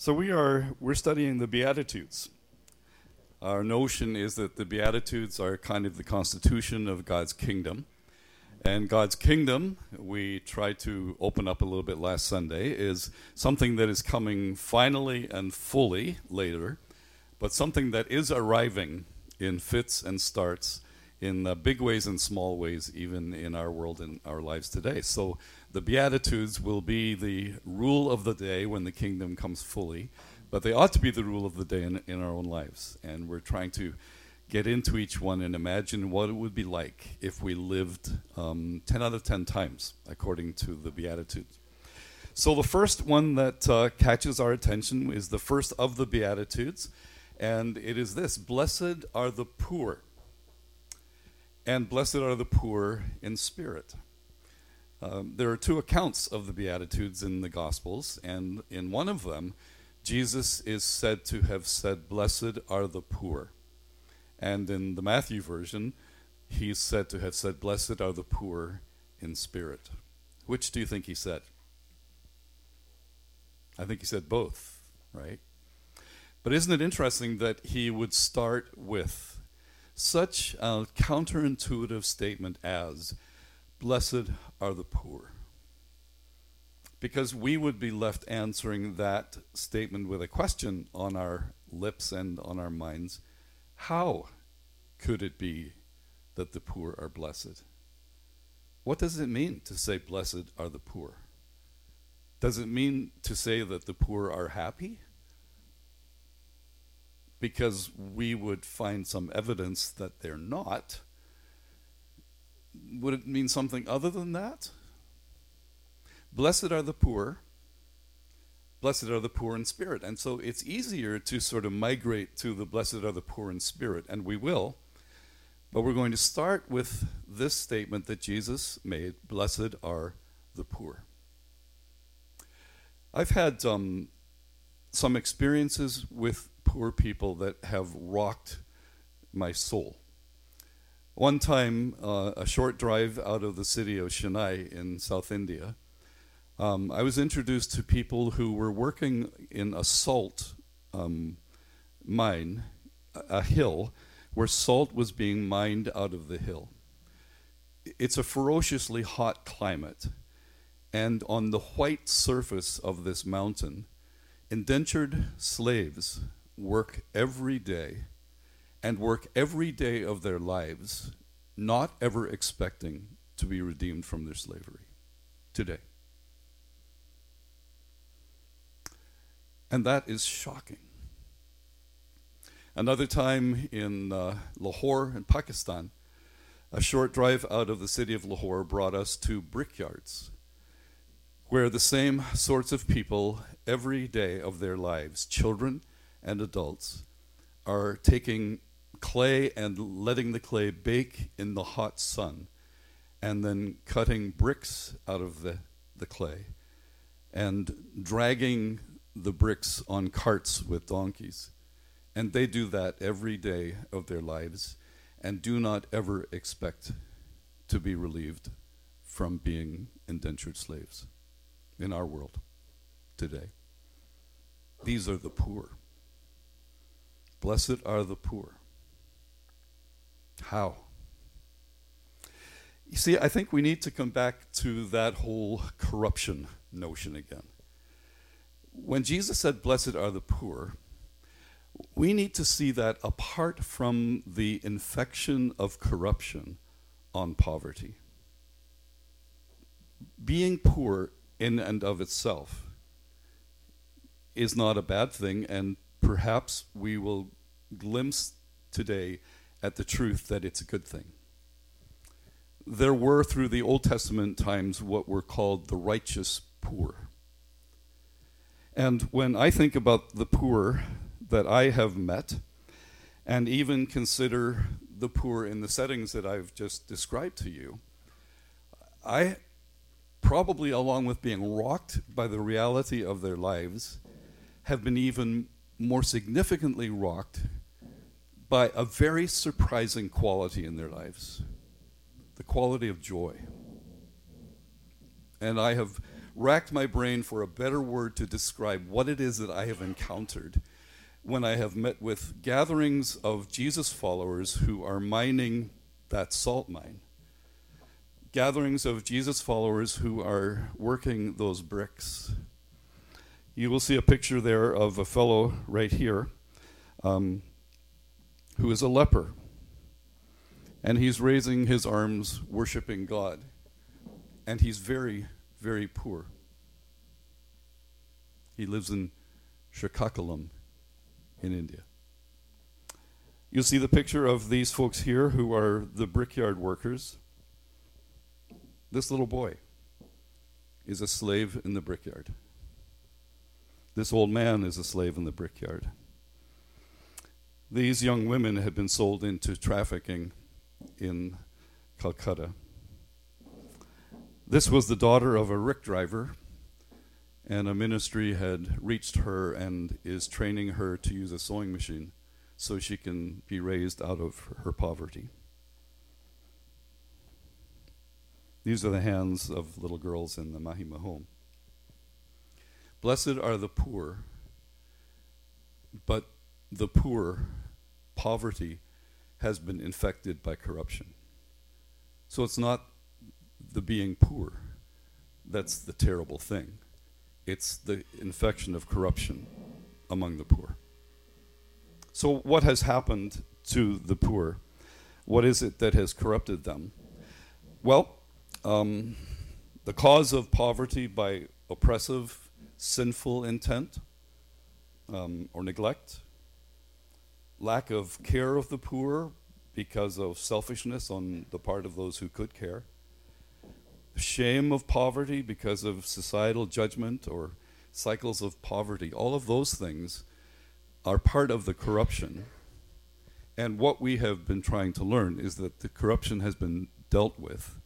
So we are we're studying the Beatitudes. Our notion is that the Beatitudes are kind of the constitution of God's kingdom. And God's kingdom, we tried to open up a little bit last Sunday, is something that is coming finally and fully later, but something that is arriving in fits and starts in big ways and small ways, even in our world and our lives today. So the Beatitudes will be the rule of the day when the kingdom comes fully, but they ought to be the rule of the day in, in our own lives. And we're trying to get into each one and imagine what it would be like if we lived um, 10 out of 10 times according to the Beatitudes. So the first one that uh, catches our attention is the first of the Beatitudes, and it is this Blessed are the poor, and blessed are the poor in spirit. Um, there are two accounts of the Beatitudes in the Gospels, and in one of them, Jesus is said to have said, Blessed are the poor. And in the Matthew version, he's said to have said, Blessed are the poor in spirit. Which do you think he said? I think he said both, right? But isn't it interesting that he would start with such a counterintuitive statement as, Blessed are the poor? Because we would be left answering that statement with a question on our lips and on our minds how could it be that the poor are blessed? What does it mean to say, Blessed are the poor? Does it mean to say that the poor are happy? Because we would find some evidence that they're not. Would it mean something other than that? Blessed are the poor blessed are the poor in spirit. And so it's easier to sort of migrate to the blessed are the poor in spirit, and we will. But we're going to start with this statement that Jesus made Blessed are the poor. I've had um, some experiences with poor people that have rocked my soul. One time, uh, a short drive out of the city of Chennai in South India, um, I was introduced to people who were working in a salt um, mine, a, a hill, where salt was being mined out of the hill. It's a ferociously hot climate, and on the white surface of this mountain, indentured slaves work every day and work every day of their lives, not ever expecting to be redeemed from their slavery today. And that is shocking. Another time in uh, Lahore, in Pakistan, a short drive out of the city of Lahore brought us to brickyards, where the same sorts of people every day of their lives, children and adults, are taking clay and letting the clay bake in the hot sun, and then cutting bricks out of the, the clay and dragging the bricks on carts with donkeys. And they do that every day of their lives and do not ever expect to be relieved from being indentured slaves in our world today. These are the poor. Blessed are the poor. How? You see, I think we need to come back to that whole corruption notion again when Jesus said, Blessed are the poor, we need to see that apart from the infection of corruption on poverty. Being poor in and of itself is not a bad thing, and perhaps we will glimpse today at the truth that it's a good thing. There were, through the Old Testament times, what were called the righteous poor and when I think about the poor that I have met, and even consider the poor in the settings that I've just described to you, I probably, along with being rocked by the reality of their lives, have been even more significantly rocked by a very surprising quality in their lives the quality of joy. And I have racked my brain for a better word to describe what it is that I have encountered when I have met with gatherings of Jesus followers who are mining that salt mine. Gatherings of Jesus followers who are working those bricks. You will see a picture there of a fellow right here um, who is a leper. And he's raising his arms, worshiping God. And he's very, very poor. He lives in Srikakulam in India. You see the picture of these folks here who are the brickyard workers. This little boy is a slave in the brickyard. This old man is a slave in the brickyard. These young women had been sold into trafficking in Calcutta. This was the daughter of a rick driver, and a ministry had reached her and is training her to use a sewing machine so she can be raised out of her poverty. These are the hands of little girls in the Mahima home. Blessed are the poor, but the poor, poverty, has been infected by corruption. So it's not the being poor that's the terrible thing, it's the infection of corruption among the poor. So, what has happened to the poor? What is it that has corrupted them? Well, um, the cause of poverty by oppressive, sinful intent um, or neglect, lack of care of the poor because of selfishness on the part of those who could care, shame of poverty because of societal judgment or cycles of poverty. All of those things are part of the corruption. And what we have been trying to learn is that the corruption has been dealt with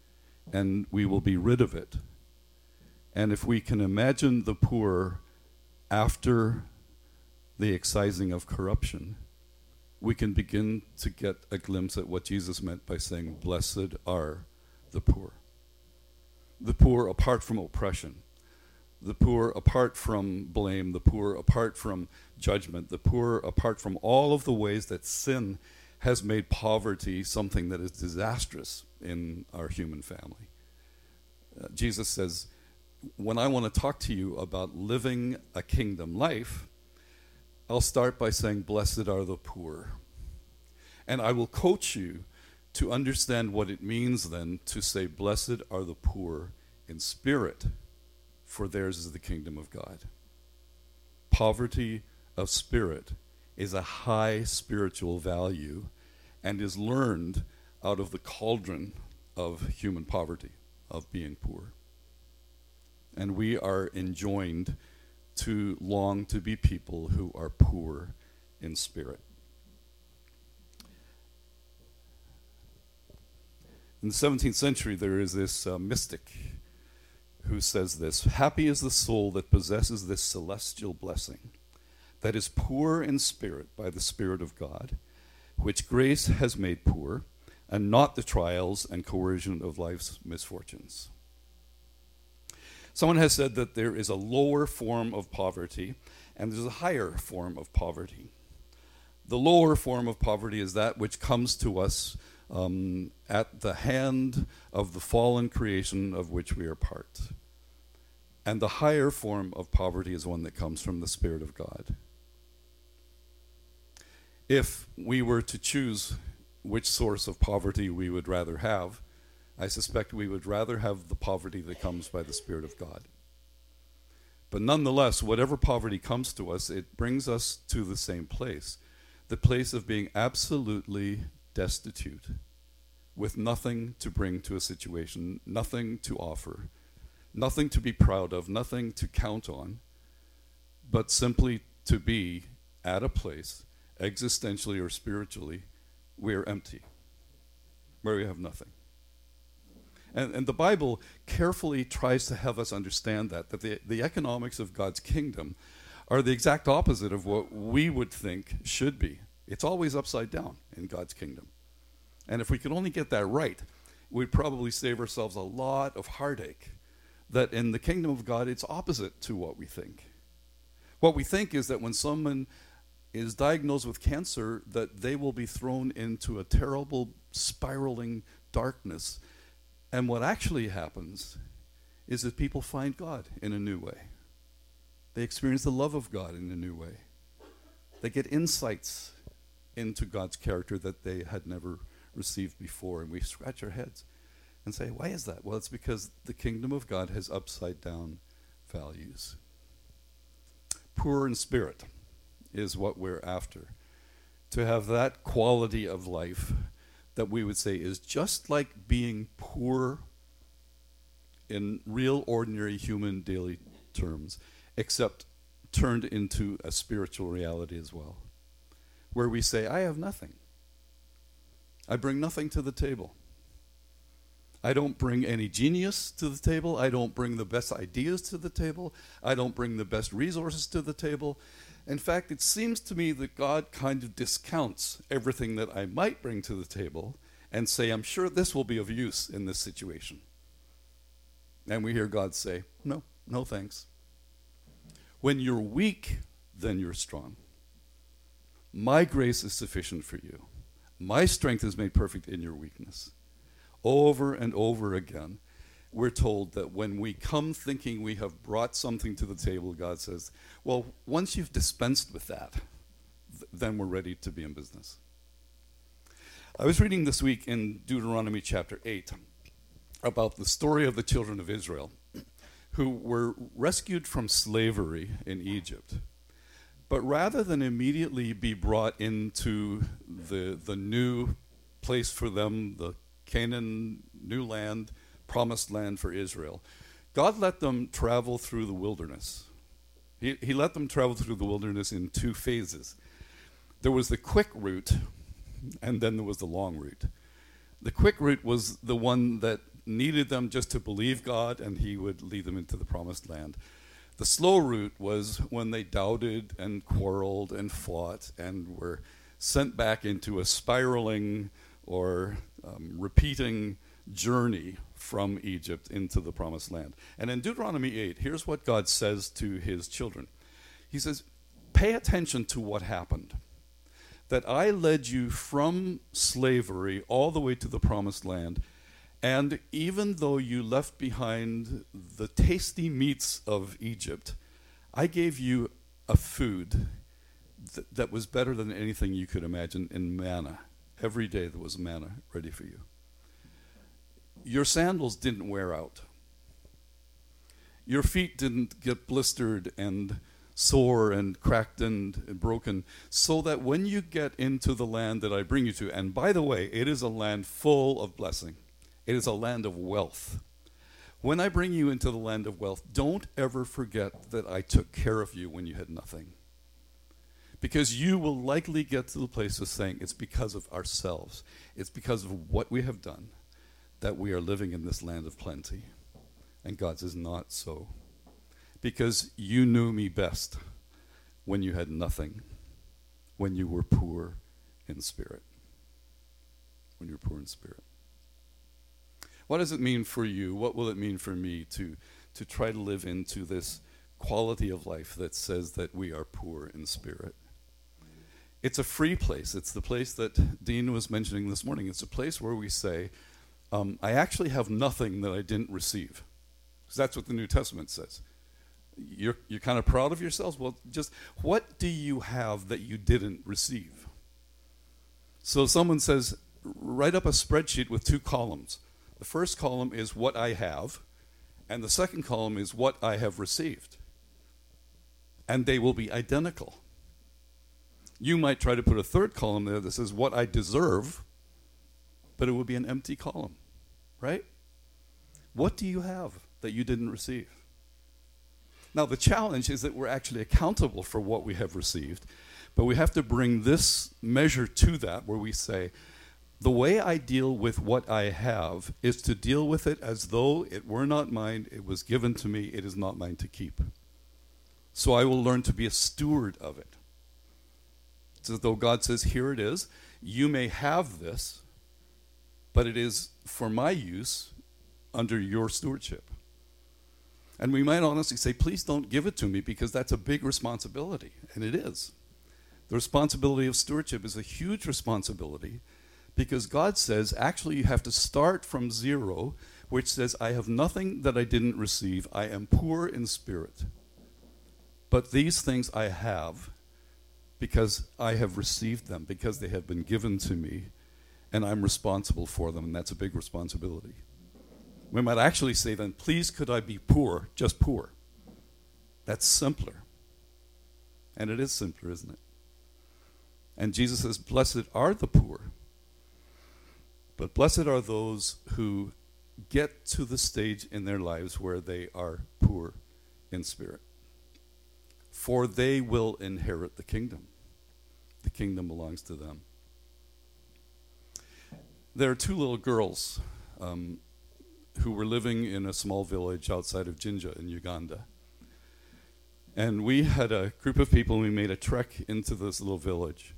and we will be rid of it. And if we can imagine the poor after the excising of corruption, we can begin to get a glimpse at what Jesus meant by saying, Blessed are the poor. The poor apart from oppression, the poor apart from blame, the poor apart from judgment, the poor apart from all of the ways that sin has made poverty something that is disastrous in our human family. Uh, Jesus says, When I want to talk to you about living a kingdom life, I'll start by saying, Blessed are the poor. And I will coach you to understand what it means then to say, Blessed are the poor in spirit, for theirs is the kingdom of God. Poverty of spirit is a high spiritual value and is learned out of the cauldron of human poverty, of being poor. And we are enjoined to long to be people who are poor in spirit. In the 17th century, there is this uh, mystic who says this Happy is the soul that possesses this celestial blessing, that is poor in spirit by the Spirit of God, which grace has made poor, and not the trials and coercion of life's misfortunes. Someone has said that there is a lower form of poverty and there's a higher form of poverty. The lower form of poverty is that which comes to us um, at the hand of the fallen creation of which we are part. And the higher form of poverty is one that comes from the Spirit of God. If we were to choose which source of poverty we would rather have, I suspect we would rather have the poverty that comes by the Spirit of God. But nonetheless, whatever poverty comes to us, it brings us to the same place the place of being absolutely destitute, with nothing to bring to a situation, nothing to offer, nothing to be proud of, nothing to count on, but simply to be at a place, existentially or spiritually, we are empty, where we have nothing. And, and the Bible carefully tries to have us understand that, that the, the economics of God's kingdom are the exact opposite of what we would think should be. It's always upside down in God's kingdom. And if we could only get that right, we'd probably save ourselves a lot of heartache that in the kingdom of God, it's opposite to what we think. What we think is that when someone is diagnosed with cancer, that they will be thrown into a terrible spiraling darkness. And what actually happens is that people find God in a new way. They experience the love of God in a new way. They get insights into God's character that they had never received before. And we scratch our heads and say, why is that? Well, it's because the kingdom of God has upside down values. Poor in spirit is what we're after. To have that quality of life that we would say is just like being poor in real, ordinary human daily terms, except turned into a spiritual reality as well, where we say, I have nothing. I bring nothing to the table. I don't bring any genius to the table. I don't bring the best ideas to the table. I don't bring the best resources to the table. In fact, it seems to me that God kind of discounts everything that I might bring to the table and say, I'm sure this will be of use in this situation. And we hear God say, No, no thanks. When you're weak, then you're strong. My grace is sufficient for you. My strength is made perfect in your weakness. Over and over again, we're told that when we come thinking we have brought something to the table, God says, Well, once you've dispensed with that, th- then we're ready to be in business. I was reading this week in Deuteronomy chapter 8 about the story of the children of Israel who were rescued from slavery in Egypt. But rather than immediately be brought into the, the new place for them, the Canaan, new land, promised land for Israel, God let them travel through the wilderness. He, he let them travel through the wilderness in two phases. There was the quick route, and then there was the long route. The quick route was the one that needed them just to believe God, and He would lead them into the promised land. The slow route was when they doubted and quarreled and fought and were sent back into a spiraling or um, repeating journey from Egypt into the promised land. And in Deuteronomy 8, here's what God says to his children He says, Pay attention to what happened. That I led you from slavery all the way to the promised land. And even though you left behind the tasty meats of Egypt, I gave you a food th- that was better than anything you could imagine in manna. Every day there was manna ready for you. Your sandals didn't wear out. Your feet didn't get blistered and sore and cracked and, and, broken, so that when you get into the land that I bring you to, and by the way, it is a land full of blessing, it is a land of wealth. When I bring you into the land of wealth, don't ever forget that I took care of you when you had nothing. Because you will likely get to the place of saying it's because of ourselves, it's because of what we have done that we are living in this land of plenty. And God says, Not so. Because you knew me best when you had nothing, when you were poor in spirit. When you were poor in spirit. What does it mean for you? What will it mean for me to, to try to live into this quality of life that says that we are poor in spirit? It's a free place. It's the place that Dean was mentioning this morning. It's a place where we say, um, I actually have nothing that I didn't receive. Because that's what the New Testament says. You're, you're kind of proud of yourselves? Well, just what do you have that you didn't receive? So someone says, write up a spreadsheet with two columns. The first column is what I have, and the second column is what I have received. And they will be identical. You might try to put a third column there that says what I deserve, but it would be an empty column, right? What do you have that you didn't receive? Now, the challenge is that we're actually accountable for what we have received, but we have to bring this measure to that where we say, the way I deal with what I have is to deal with it as though it were not mine, it was given to me, it is not mine to keep. So I will learn to be a steward of it. It's as though God says, Here it is. You may have this, but it is for my use under your stewardship. And we might honestly say, please don't give it to me because that's a big responsibility. And it is. The responsibility of stewardship is a huge responsibility because God says, actually, you have to start from zero, which says, I have nothing that I didn't receive. I am poor in spirit. But these things I have because I have received them, because they have been given to me, and I'm responsible for them, and that's a big responsibility. We might actually say then, please could I be poor, just poor? That's simpler. And it is simpler, isn't it? And Jesus says, Blessed are the poor. But blessed are those who get to the stage in their lives where they are poor in spirit. For they will inherit the kingdom. The kingdom belongs to them. There are two little girls um, who were living in a small village outside of Jinja in Uganda. And we had a group of people, and we made a trek into this little village.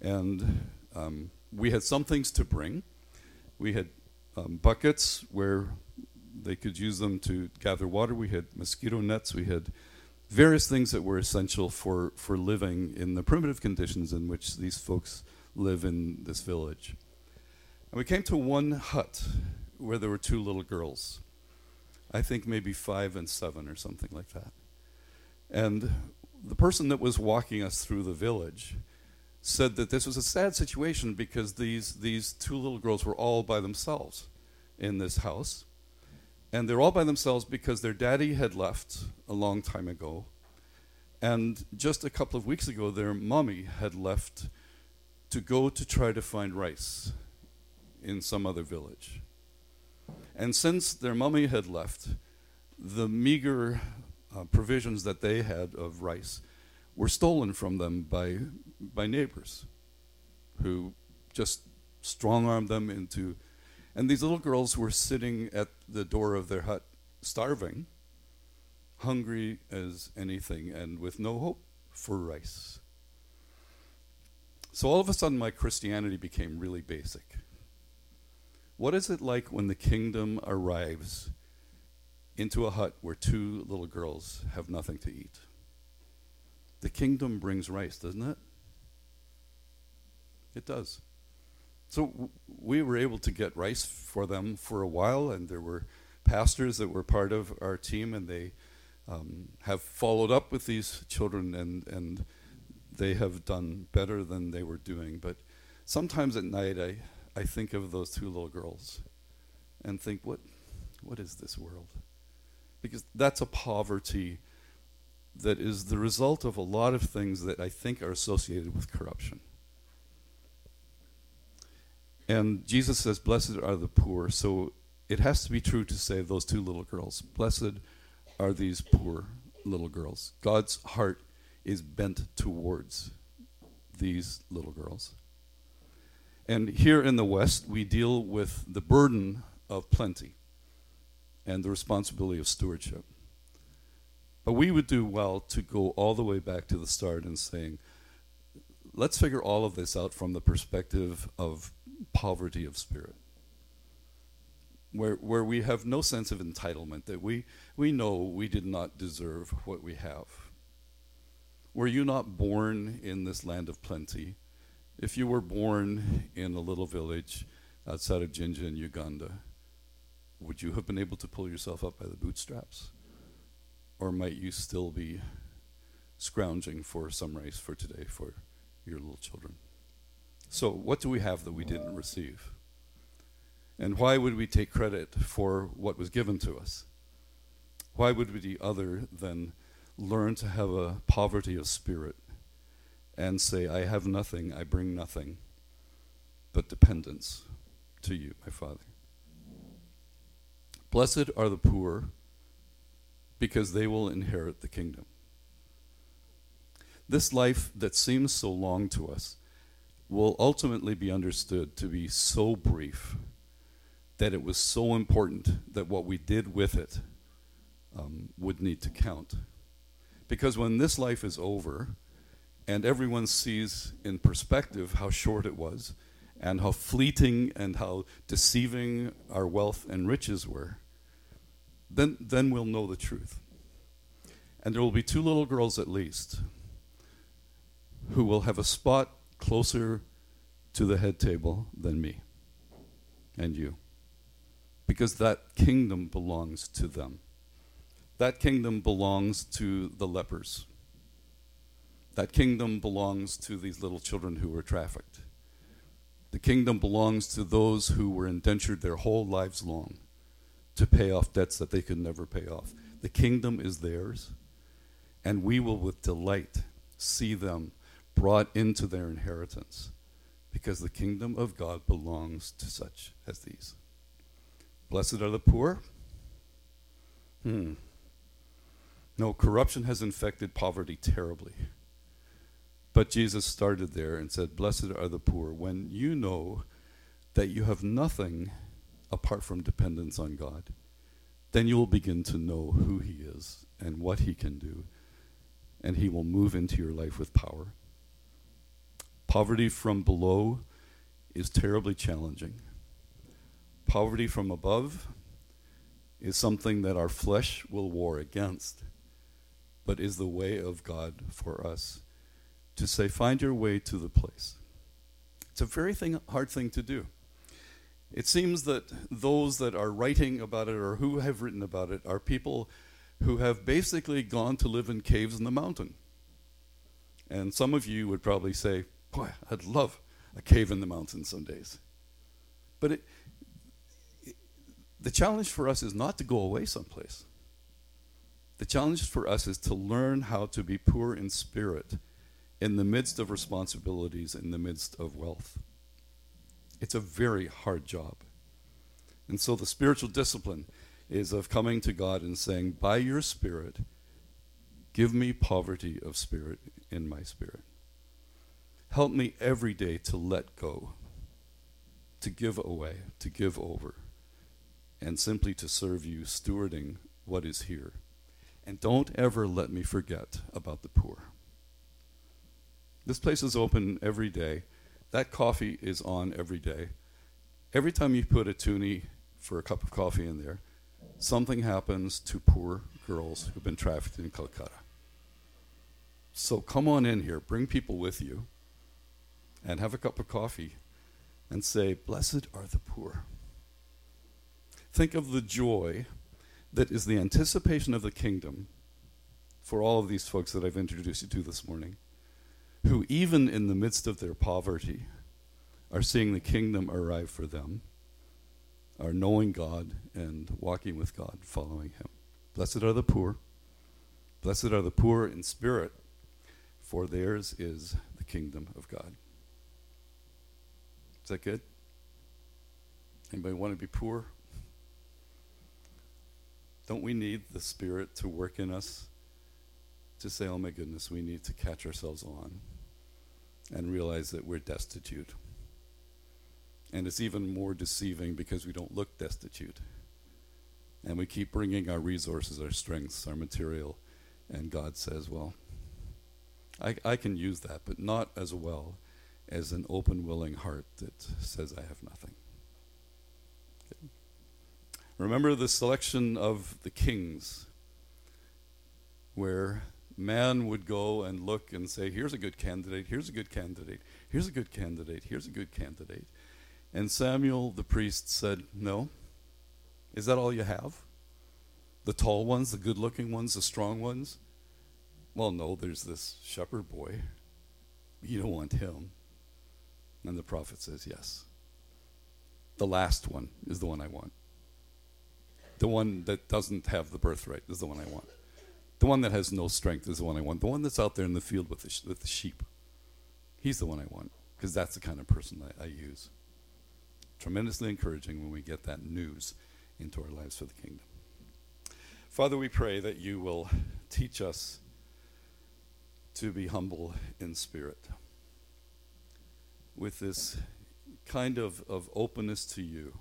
And um, we had some things to bring. We had um, buckets where they could use them to gather water. We had mosquito nets. We had various things that were essential for, for living in the primitive conditions in which these folks live in this village. And we came to one hut where there were two little girls. I think maybe five and seven or something like that. And the person that was walking us through the village said that this was a sad situation because these, these two little girls were all by themselves in this house. And they're all by themselves because their daddy had left a long time ago. And just a couple of weeks ago, their mommy had left to go to try to find rice in some other village. And since their mummy had left, the meager uh, provisions that they had of rice were stolen from them by, by neighbors who just strong armed them into. And these little girls were sitting at the door of their hut, starving, hungry as anything, and with no hope for rice. So all of a sudden, my Christianity became really basic. What is it like when the kingdom arrives into a hut where two little girls have nothing to eat? The kingdom brings rice, doesn't it? It does. So we were able to get rice for them for a while, and there were pastors that were part of our team, and they um, have followed up with these children, and, and they have done better than they were doing. But sometimes at night, I, I think of those two little girls and think, what, what is this world? Because that's a poverty that is the result of a lot of things that I think are associated with corruption. And Jesus says, Blessed are the poor. So it has to be true to say those two little girls. Blessed are these poor little girls. God's heart is bent towards these little girls. And here in the West, we deal with the burden of plenty and the responsibility of stewardship. But we would do well to go all the way back to the start and saying, let's figure all of this out from the perspective of poverty of spirit. Where, where we have no sense of entitlement, that we, we know we did not deserve what we have. Were you not born in this land of plenty? If you were born in a little village outside of Jinja in Uganda, would you have been able to pull yourself up by the bootstraps? Or might you still be scrounging for some rice for today for your little children? So, what do we have that we didn't receive? And why would we take credit for what was given to us? Why would we be other than learn to have a poverty of spirit and say, I have nothing, I bring nothing but dependence to you, my Father. Blessed are the poor, because they will inherit the kingdom. This life that seems so long to us will ultimately be understood to be so brief that it was so important that what we did with it um, would need to count. Because when this life is over, and everyone sees in perspective how short it was and how fleeting and how deceiving our wealth and riches were, then, then we'll know the truth. And there will be two little girls at least who will have a spot closer to the head table than me and you. Because that kingdom belongs to them. That kingdom belongs to the lepers. That kingdom belongs to these little children who were trafficked. The kingdom belongs to those who were indentured their whole lives long to pay off debts that they could never pay off. The kingdom is theirs, and we will with delight see them brought into their inheritance because the kingdom of God belongs to such as these. Blessed are the poor. Hmm. No, corruption has infected poverty terribly. But Jesus started there and said, Blessed are the poor. When you know that you have nothing apart from dependence on God, then you will begin to know who He is and what He can do, and He will move into your life with power. Poverty from below is terribly challenging. Poverty from above is something that our flesh will war against, but is the way of God for us to say, find your way to the place. It's a very thing, hard thing to do. It seems that those that are writing about it or who have written about it are people who have basically gone to live in caves in the mountain. And some of you would probably say, Boy, I'd love a cave in the mountain some days. But it, it, the challenge for us is not to go away someplace. The challenge for us is to learn how to be poor in spirit in the midst of responsibilities, in the midst of wealth. It's a very hard job. And so the spiritual discipline is of coming to God and saying, By your Spirit, give me poverty of spirit in my spirit. Help me every day to let go, to give away, to give over, and simply to serve you, stewarding what is here. And don't ever let me forget about the poor. This place is open every day. That coffee is on every day. Every time you put a toonie for a cup of coffee in there, something happens to poor girls who've been trafficked in Calcutta. So come on in here, bring people with you and have a cup of coffee and say, Blessed are the poor. Think of the joy that is the anticipation of the kingdom for all of these folks that I've introduced you to this morning, who, even in the midst of their poverty, are seeing the kingdom arrive for them, are knowing God and walking with God, following Him. Blessed are the poor. Blessed are the poor in spirit, for theirs is the kingdom of God. Is that good? Anybody want to be poor? Don't we need the Spirit to work in us to say, oh my goodness, we need to catch ourselves on and realize that we're destitute? And it's even more deceiving because we don't look destitute. And we keep bringing our resources, our strengths, our material, and God says, well, I, I can use that, but not as well as an open, willing heart that says, I have nothing. Okay. Remember the selection of the kings, where man would go and look and say, Here's a good candidate, here's a good candidate, here's a good candidate, here's a good candidate. And Samuel the priest said, No. Is that all you have? The tall ones, the good looking ones, the strong ones? Well, no, there's this shepherd boy. You don't want him. And the prophet says, Yes. The last one is the one I want. The one that doesn't have the birthright is the one I want. The one that has no strength is the one I want. The one that's out there in the field with the, sh- with the sheep. He's the one I want because that's the kind of person I, I use. Tremendously encouraging when we get that news into our lives for the kingdom. Father, we pray that you will teach us to be humble in spirit with this kind of, of openness to you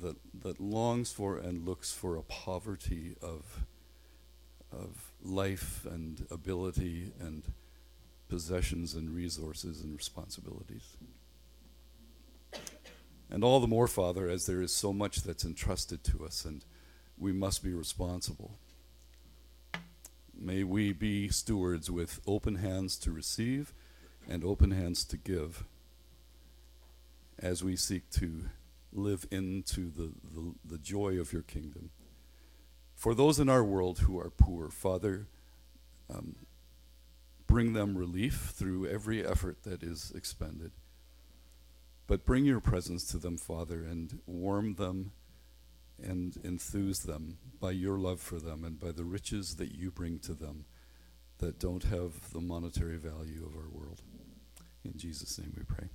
that, that longs for and looks for a poverty of, of life and ability and possessions and resources and responsibilities. And all the more, Father, as there is so much that's entrusted to us and we must be responsible. May we be stewards with open hands to receive and open hands to give as we seek to live into the, the, the, joy of your kingdom. For those in our world who are poor, Father, um, bring them relief through every effort that is expended. But bring your presence to them, Father, and warm them and enthuse them by your love for them and by the riches that you bring to them that don't have the monetary value of our world. In Jesus' name we pray.